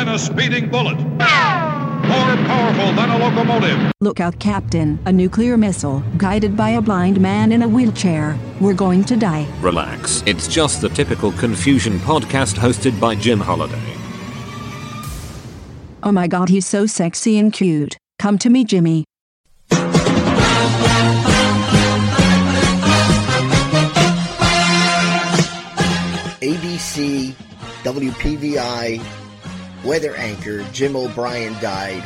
than a speeding bullet. More powerful than a locomotive. Look out, Captain. A nuclear missile, guided by a blind man in a wheelchair. We're going to die. Relax. It's just the typical Confusion podcast hosted by Jim Holiday. Oh my god, he's so sexy and cute. Come to me, Jimmy. ABC, WPVI, weather anchor Jim O'Brien died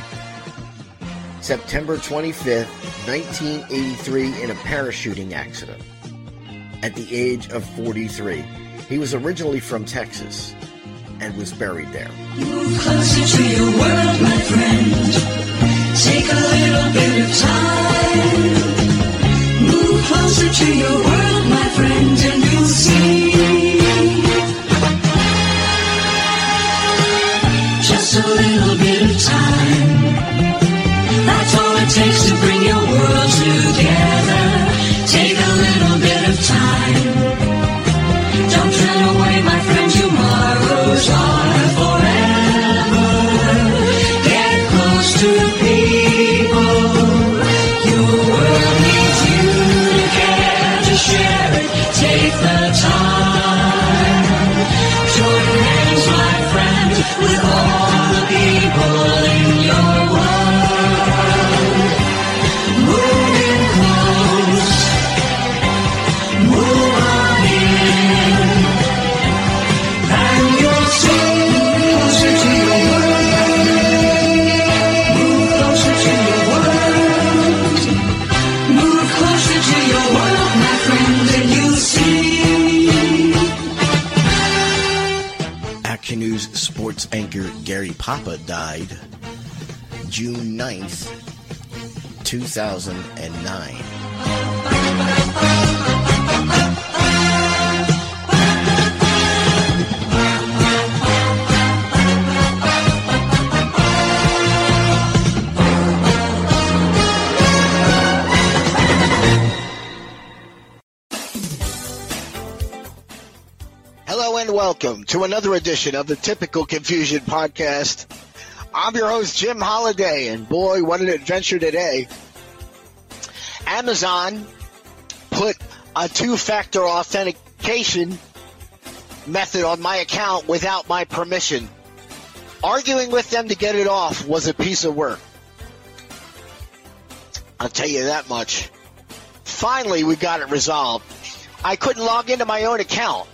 September 25th, 1983, in a parachuting accident at the age of 43. He was originally from Texas and was buried there. Move to your world, my friend. Take a little bit of time. Move closer to your world, my friend, Papa died June 9th, 2009. Welcome to another edition of the Typical Confusion Podcast. I'm your host, Jim Holiday, and boy, what an adventure today. Amazon put a two factor authentication method on my account without my permission. Arguing with them to get it off was a piece of work. I'll tell you that much. Finally, we got it resolved. I couldn't log into my own account.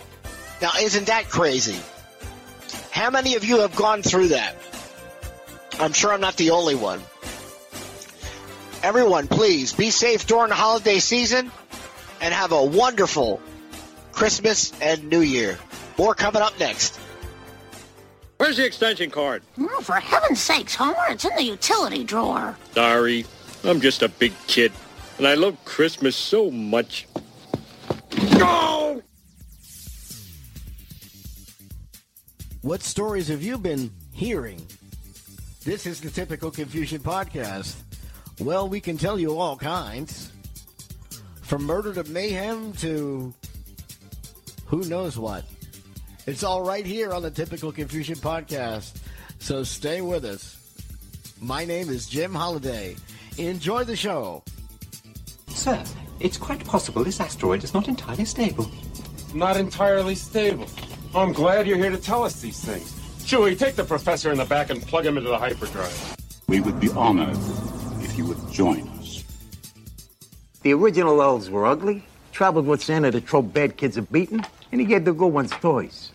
Now, isn't that crazy? How many of you have gone through that? I'm sure I'm not the only one. Everyone, please be safe during the holiday season and have a wonderful Christmas and New Year. More coming up next. Where's the extension cord? Oh, for heaven's sakes, Homer, it's in the utility drawer. Sorry, I'm just a big kid, and I love Christmas so much. What stories have you been hearing? This is the Typical Confusion Podcast. Well, we can tell you all kinds. From murder to mayhem to who knows what. It's all right here on the Typical Confusion Podcast. So stay with us. My name is Jim Holiday. Enjoy the show. Sir, it's quite possible this asteroid is not entirely stable. Not entirely stable. I'm glad you're here to tell us these things. Chewie, take the professor in the back and plug him into the hyperdrive. We would be honored if you would join us. The original elves were ugly, traveled with Santa to trope bad kids a beating, and he gave the good ones toys.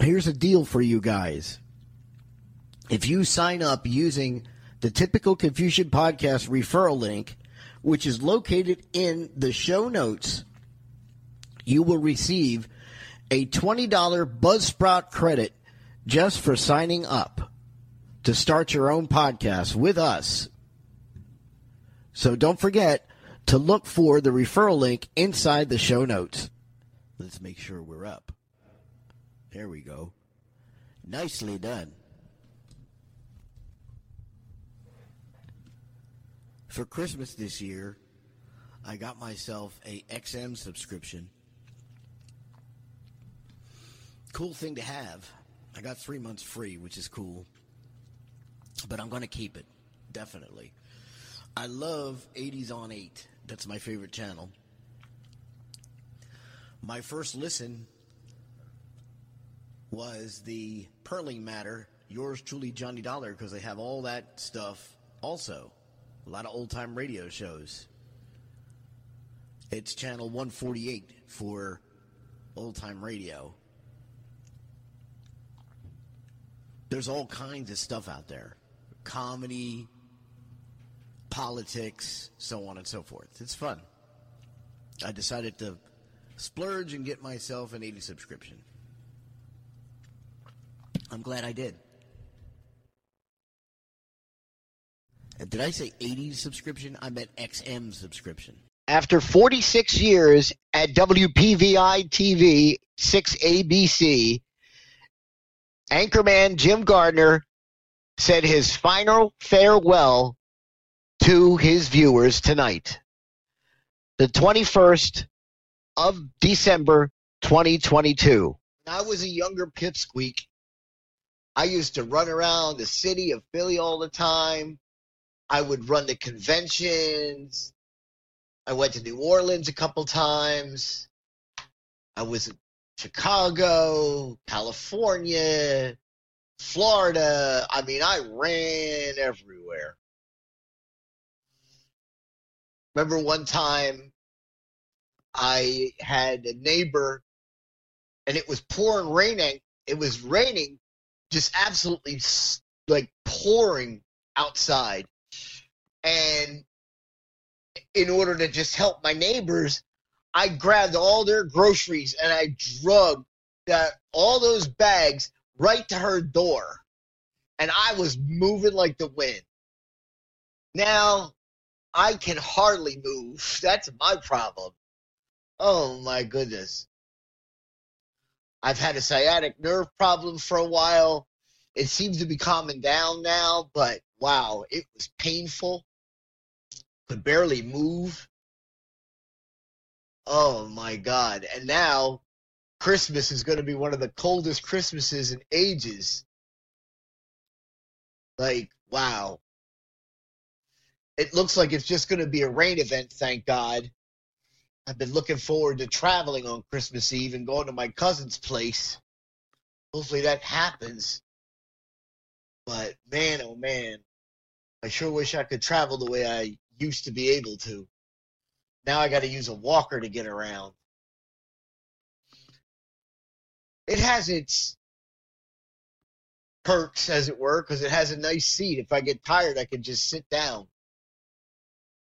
Here's a deal for you guys. If you sign up using the Typical Confusion Podcast referral link, which is located in the show notes, you will receive a $20 Buzzsprout credit just for signing up to start your own podcast with us. So don't forget to look for the referral link inside the show notes. Let's make sure we're up. There we go. Nicely done. For Christmas this year, I got myself a XM subscription. Cool thing to have. I got three months free, which is cool. But I'm going to keep it, definitely. I love 80s on 8. That's my favorite channel. My first listen was the Perling Matter, yours truly, Johnny Dollar, because they have all that stuff also. A lot of old time radio shows. It's channel 148 for old time radio. There's all kinds of stuff out there comedy, politics, so on and so forth. It's fun. I decided to splurge and get myself an 80 subscription. I'm glad I did. Did I say 80 subscription? I meant XM subscription. After 46 years at WPVI TV 6ABC, anchorman Jim Gardner said his final farewell to his viewers tonight. The 21st of December 2022. When I was a younger pipsqueak, I used to run around the city of Philly all the time. I would run the conventions. I went to New Orleans a couple times. I was in Chicago, California, Florida. I mean, I ran everywhere. Remember one time I had a neighbor and it was pouring raining. It was raining just absolutely like pouring outside. And in order to just help my neighbors, I grabbed all their groceries and I drug that all those bags right to her door. And I was moving like the wind. Now I can hardly move. That's my problem. Oh my goodness. I've had a sciatic nerve problem for a while. It seems to be calming down now, but wow, it was painful. Could barely move. Oh my God. And now Christmas is going to be one of the coldest Christmases in ages. Like, wow. It looks like it's just going to be a rain event, thank God. I've been looking forward to traveling on Christmas Eve and going to my cousin's place. Hopefully that happens. But man, oh man, I sure wish I could travel the way I used to be able to. Now I got to use a walker to get around. It has its perks, as it were, because it has a nice seat. If I get tired, I can just sit down.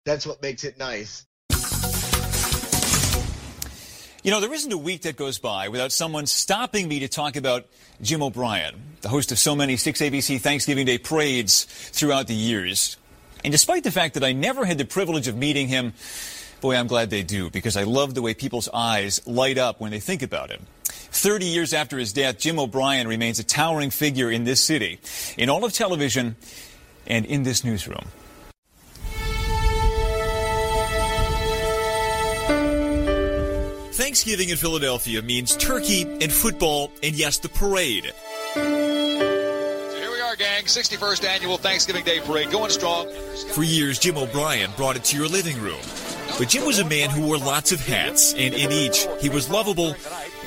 That's what makes it nice. You know, there isn't a week that goes by without someone stopping me to talk about Jim O'Brien, the host of so many 6ABC Thanksgiving Day parades throughout the years. And despite the fact that I never had the privilege of meeting him, boy, I'm glad they do, because I love the way people's eyes light up when they think about him. 30 years after his death, Jim O'Brien remains a towering figure in this city, in all of television, and in this newsroom. Thanksgiving in Philadelphia means turkey and football and yes, the parade. So here we are, gang. 61st annual Thanksgiving Day parade going strong. For years, Jim O'Brien brought it to your living room. But Jim was a man who wore lots of hats, and in each, he was lovable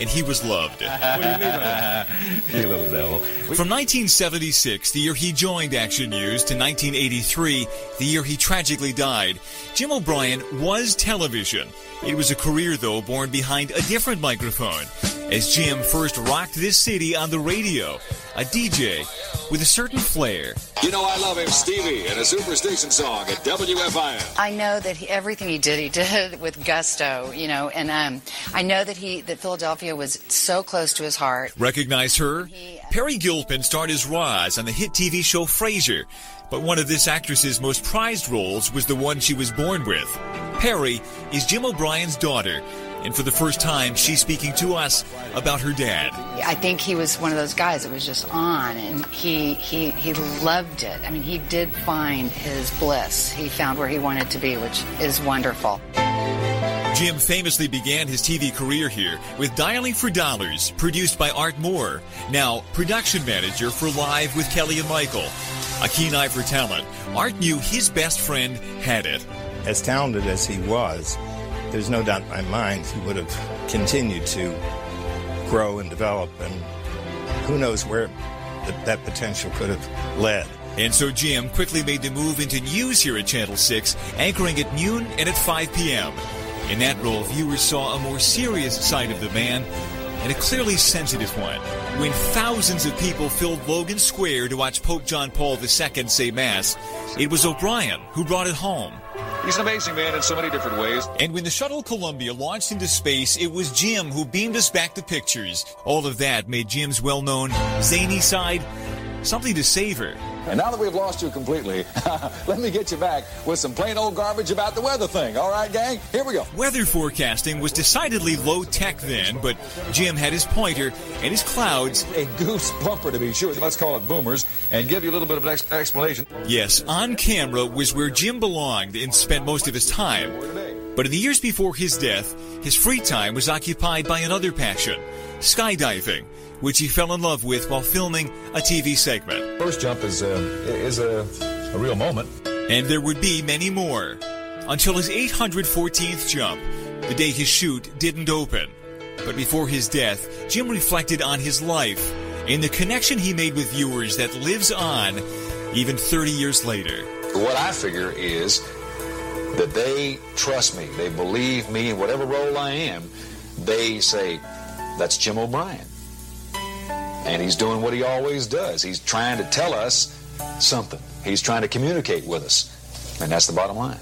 and he was loved. What do you mean by that? you little devil. From 1976, the year he joined Action News, to 1983, the year he tragically died, Jim O'Brien was television. It was a career, though, born behind a different microphone, as Jim first rocked this city on the radio, a DJ with a certain flair. You know I love him, Stevie, and a Superstition song at WFIN. I know that he, everything he did, he did with gusto, you know, and um, I know that he that Philadelphia was so close to his heart. Recognize her? Peri Gilpin starred as Roz on the hit TV show Frasier, but one of this actress's most prized roles was the one she was born with. Peri is Jim O'Brien's daughter, And for the first time, she's speaking to us about her dad. I think he was one of those guys that was just on, and he he he loved it. I mean, he did find his bliss. He found where he wanted to be, which is wonderful. Jim famously began his TV career here with Dialing for Dollars, produced by Art Moore, now production manager for Live with Kelly and Michael. A keen eye for talent, Art knew his best friend had it. As talented as he was, there's no doubt in my mind he would have continued to grow and develop, and who knows where that, that potential could have led. And so Jim quickly made the move into news here at Channel 6, anchoring at noon and at 5 p.m. In that role, viewers saw a more serious side of the man and a clearly sensitive one. When thousands of people filled Logan Square to watch Pope John Paul II say Mass, it was O'Brien who brought it home. He's an amazing man in so many different ways. And when the shuttle Columbia launched into space, it was Jim who beamed us back the pictures. All of that made Jim's well known zany side something to savor. And now that we've lost you completely, let me get you back with some plain old garbage about the weather thing. All right, gang? Here we go. Weather forecasting was decidedly low tech then, but Jim had his pointer and his clouds. A goose bumper, to be sure. Let's call it boomers and give you a little bit of an ex- explanation. Yes, on camera was where Jim belonged and spent most of his time. But in the years before his death, his free time was occupied by another passion skydiving, which he fell in love with while filming a TV segment. First jump is, uh, is a, a real moment. And there would be many more. Until his 814th jump, the day his chute didn't open. But before his death, Jim reflected on his life and the connection he made with viewers that lives on even 30 years later. What I figure is that they trust me, they believe me in whatever role I am. They say, that's Jim O'Brien. And he's doing what he always does. He's trying to tell us something. He's trying to communicate with us. And that's the bottom line.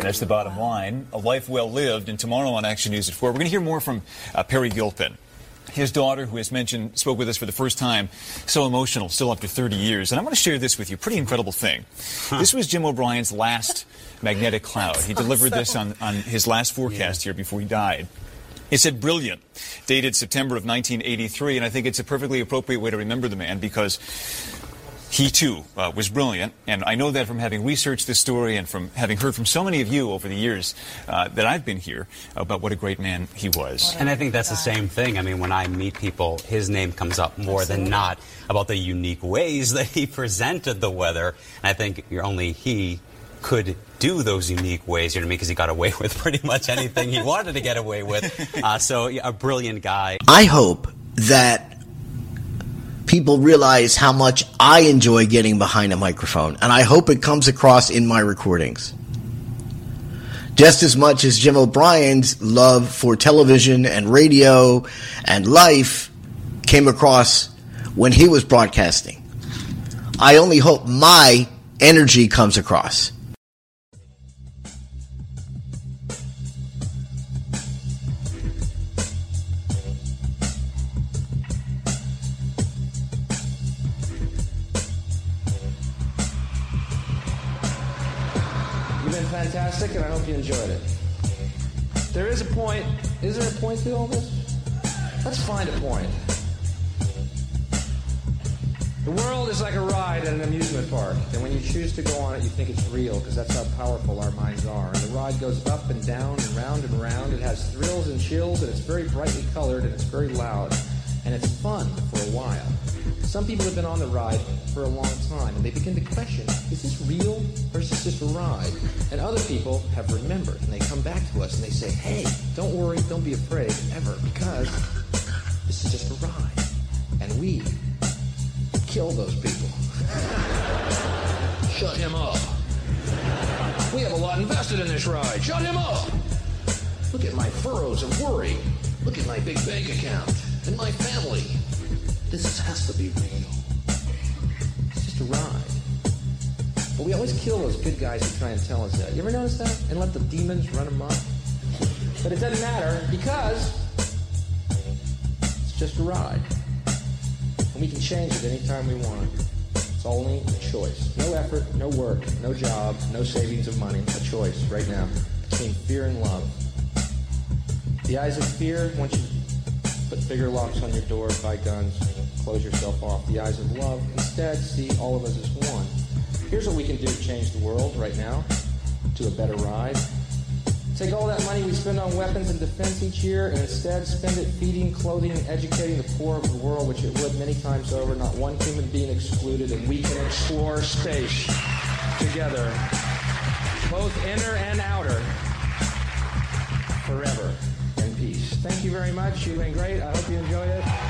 And that's the bottom line. A life well lived. And tomorrow on Action News at 4, we're going to hear more from uh, Peri Gilpin. His daughter, who has mentioned, spoke with us for the first time, so emotional, still after 30 years. And I want to share this with you. Pretty incredible thing. This was Jim O'Brien's last magnetic cloud. He delivered this on, on his last forecast here before he died. It said brilliant, dated September of 1983, and I think it's a perfectly appropriate way to remember the man because he too uh, was brilliant. And I know that from having researched this story and from having heard from so many of you over the years uh, that I've been here about what a great man he was. And I think that's the same thing. I mean, when I meet people, his name comes up more than not about the unique ways that he presented the weather. And I think you're only he could do those unique ways, you know what I mean? Because he got away with pretty much anything he wanted to get away with. Uh, so, yeah, a brilliant guy. I hope that people realize how much I enjoy getting behind a microphone, and I hope it comes across in my recordings. Just as much as Jim O'Brien's love for television and radio and life came across when he was broadcasting. I only hope my energy comes across. Fantastic, and I hope you enjoyed it. There is a point. Is there a point to all this? Let's find a point. The world is like a ride at an amusement park, and when you choose to go on it, you think it's real because that's how powerful our minds are. And the ride goes up and down and round and round. It has thrills and chills, and it's very brightly colored, and it's very loud, and it's fun for a while. Some people have been on the ride for a long time, and they begin to question, is this real or is this just a ride? And other people have remembered, and they come back to us and they say, hey, don't worry, don't be afraid, ever, because this is just a ride. And we kill those people. Shut him up. We have a lot invested in this ride. Shut him up. Look at my furrows of worry. Look at my big bank account and my family. This has to be real. It's just a ride. But we always kill those good guys who try and tell us that. You ever notice that? And let the demons run amok? But it doesn't matter because it's just a ride. And we can change it anytime we want. It's only a choice. No effort, no work, no job, no savings of money. A choice right now between fear and love. The eyes of fear want you to put bigger locks on your door, buy guns, close yourself off. The eyes of love instead see all of us as one. Here's what we can do to change the world right now to a better ride. Take all that money we spend on weapons and defense each year and instead spend it feeding, clothing, and educating the poor of the world, which it would many times over, not one human being excluded, and we can explore space together, both inner and outer, forever in peace. Thank you very much. You've been great. I hope you enjoyed it.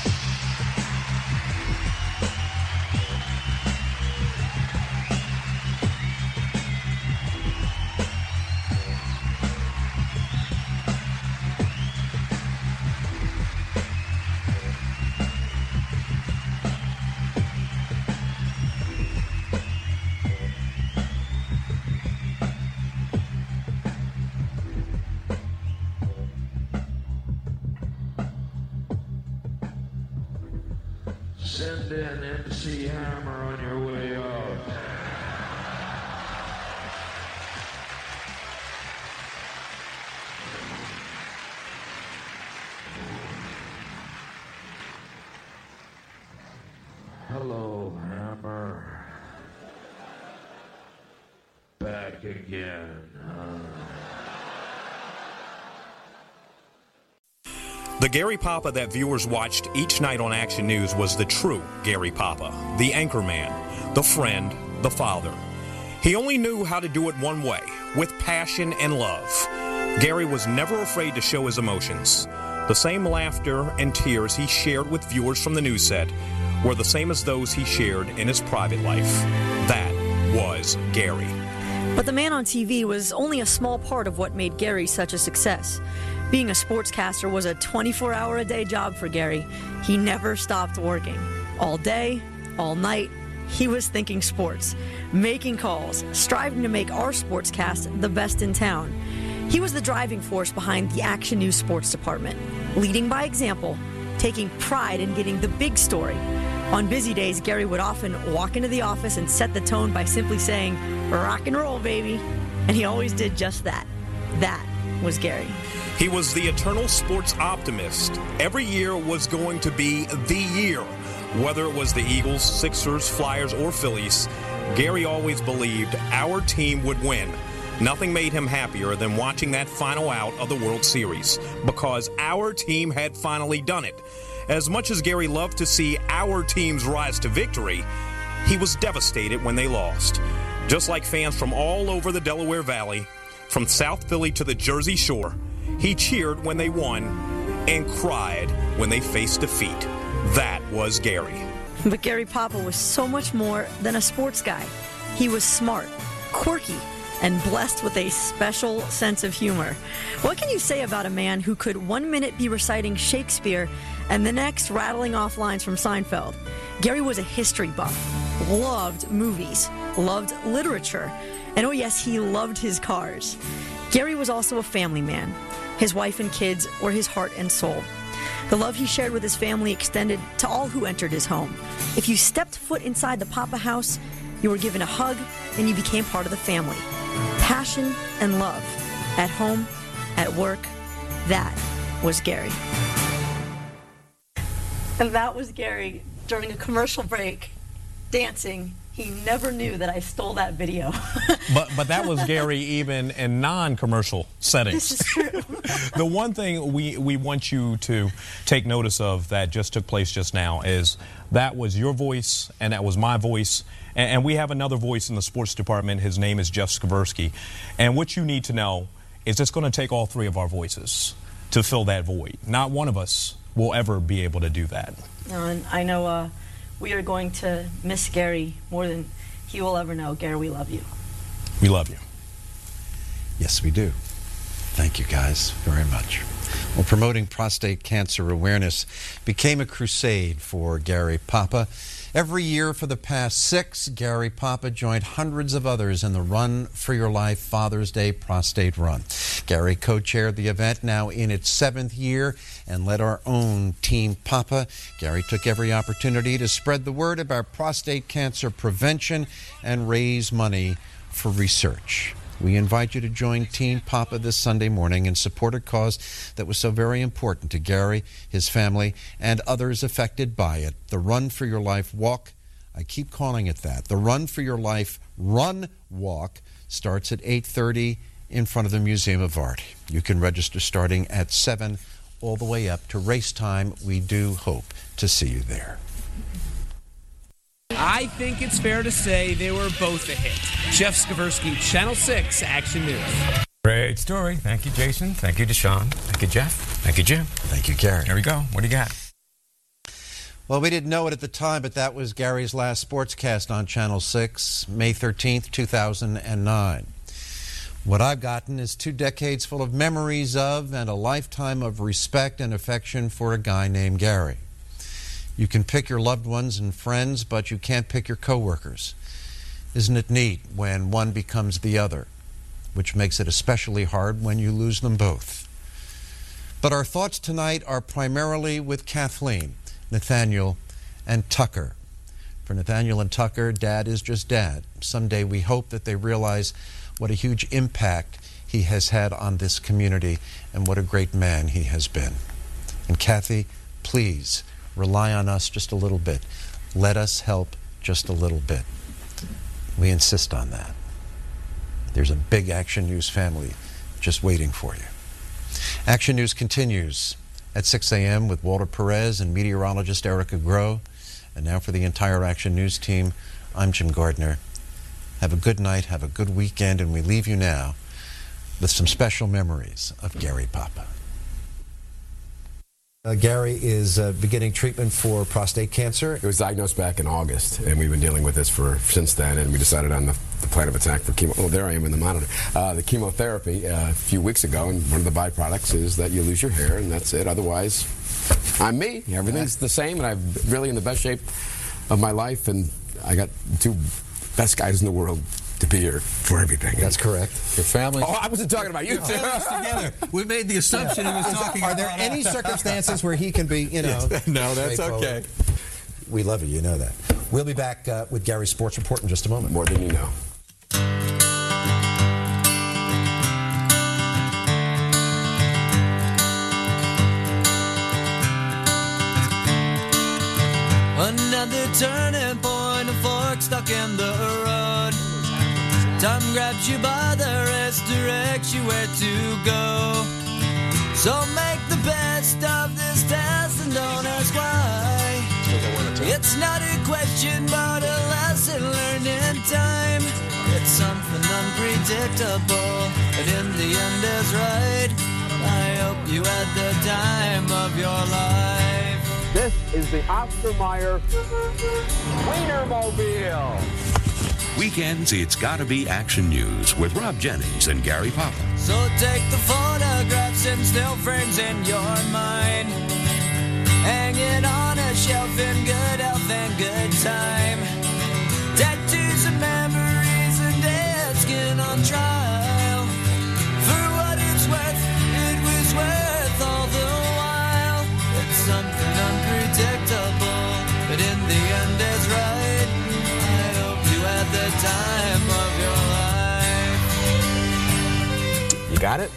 Hammer. Back again. huh? The Gary Papa that viewers watched each night on Action News was the true Gary Papa, the anchorman, the friend, the father. He only knew how to do it one way, with passion and love. Gary was never afraid to show his emotions. The same laughter and tears he shared with viewers from the news set were the same as those he shared in his private life. That was Gary. But the man on TV was only a small part of what made Gary such a success. Being a sportscaster was a 24 hour a day job for Gary. He never stopped working. All day, all night, he was thinking sports, making calls, striving to make our sportscast the best in town. He was the driving force behind the Action News Sports Department, leading by example, taking pride in getting the big story. On busy days, Gary would often walk into the office and set the tone by simply saying, Rock and roll, baby. And he always did just that. That was Gary. He was the eternal sports optimist. Every year was going to be the year. Whether it was the Eagles, Sixers, Flyers, or Phillies, Gary always believed our team would win. Nothing made him happier than watching that final out of the World Series because our team had finally done it. As much as Gary loved to see our teams rise to victory, he was devastated when they lost. Just like fans from all over the Delaware Valley, from South Philly to the Jersey Shore, he cheered when they won and cried when they faced defeat. That was Gary. But Gary Papa was so much more than a sports guy. He was smart, quirky, and blessed with a special sense of humor. What can you say about a man who could one minute be reciting Shakespeare and the next rattling off lines from Seinfeld? Gary was a history buff, loved movies, loved literature, and oh, yes, he loved his cars. Gary was also a family man. His wife and kids were his heart and soul. The love he shared with his family extended to all who entered his home. If you stepped foot inside the Papa house, you were given a hug and you became part of the family. Passion and love at home, at work. That was Gary. And that was Gary during a commercial break dancing. He never knew that I stole that video. But but that was Gary even in non-commercial settings. this is true. the one thing we, we want you to take notice of that just took place just now is that was your voice and that was my voice. And, and we have another voice in the sports department. His name is Jeff Skversky. And what you need to know is it's going to take all three of our voices to fill that void. Not one of us will ever be able to do that. No, and I know uh, we are going to miss Gary more than he will ever know. Gary, we love you. We love you. Yes, we do. Thank you guys very much. Well, promoting prostate cancer awareness became a crusade for Gary Papa. Every year for the past six, Gary Papa joined hundreds of others in the Run for Your Life Father's Day Prostate Run. Gary co chaired the event now in its seventh year and led our own Team Papa. Gary took every opportunity to spread the word about prostate cancer prevention and raise money for research. We invite you to join Team Papa this Sunday morning and support a cause that was so very important to Gary, his family, and others affected by it. The Run for Your Life Walk. I keep calling it that. The Run for Your Life Run Walk starts at 8:30 in front of the Museum of Art. You can register starting at 7 all the way up to race time. We do hope to see you there. I think it's fair to say they were both a hit. Jeff Skversky, Channel 6 Action News. Great story. Thank you, Jason. Thank you, Deshaun. Thank you, Jeff. Thank you, Jim. Thank you, Gary. There we go. What do you got? Well, we didn't know it at the time, but that was Gary's last sportscast on Channel 6, May 13th, 2009. What I've gotten is two decades full of memories of and a lifetime of respect and affection for a guy named Gary. You can pick your loved ones and friends, but you can't pick your coworkers. Isn't it neat when one becomes the other, which makes it especially hard when you lose them both? But our thoughts tonight are primarily with Kathleen, Nathaniel, and Tucker. For Nathaniel and Tucker, dad is just dad. Someday we hope that they realize what a huge impact he has had on this community and what a great man he has been. And Kathy, please rely on us just a little bit. Let us help just a little bit. We insist on that. There's a big Action News family just waiting for you. Action News continues at 6 a.m. with Walter Perez and meteorologist Erica Groh. And now for the entire Action News team, I'm Jim Gardner. Have a good night, have a good weekend, and we leave you now with some special memories of Gary Papa. Uh, Gary is uh, beginning treatment for prostate cancer. It was diagnosed back in August, and we've been dealing with this for since then. And we decided on the, the plan of attack for chemo. Oh, there I am in the monitor. Uh, the chemotherapy uh, a few weeks ago, and one of the byproducts is that you lose your hair, and that's it. Otherwise, I'm me. Everything's the same, and I'm really in the best shape of my life. And I got two best guys in the world to be here for everything. That's correct. Your family. Oh, I wasn't talking about you two. together. We made the assumption he was talking about. Are there any circumstances where he can be, you know? no, that's okay. We love you, you know that. We'll be back uh, with Gary's sports report in just a moment. More than you know. Another turning point, a fork stuck in the road. Time grabs you by the wrist, directs you where to go. So make the best of this test and don't ask why. It's not a question, but a lesson learned in time. It's something unpredictable, but in the end is right. I hope you had the time of your life. This is the Oscar Mayer Wienermobile. Weekends, it's gotta be Action News with Rob Jennings and Gary Papa. So take the photographs and still frames in your mind. Hang it on a shelf in good health and good got it?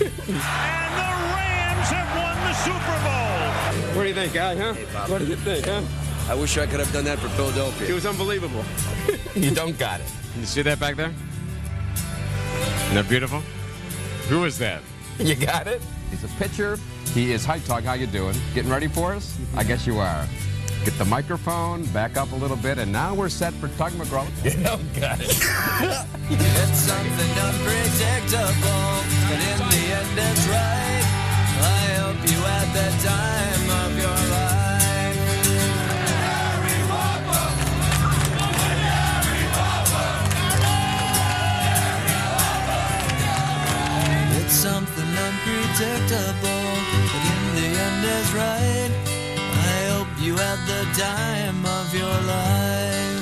And the Rams have won the Super Bowl. What do you think, Guy, huh? what do you think, huh? I wish I could have done that for Philadelphia. It was unbelievable. you don't got it. You see that back there? Isn't that beautiful? Who is that? You got it? He's a pitcher. He is Hype Talk. How you doing? Getting ready for us? I guess you are. Get the microphone, back up a little bit, and now we're set for Tug McGraw. You don't got it. It's something unpredictable, but in the end it's right. I hope you had the time of your life. It's something unpredictable, but in the end is right. Had the time of your life.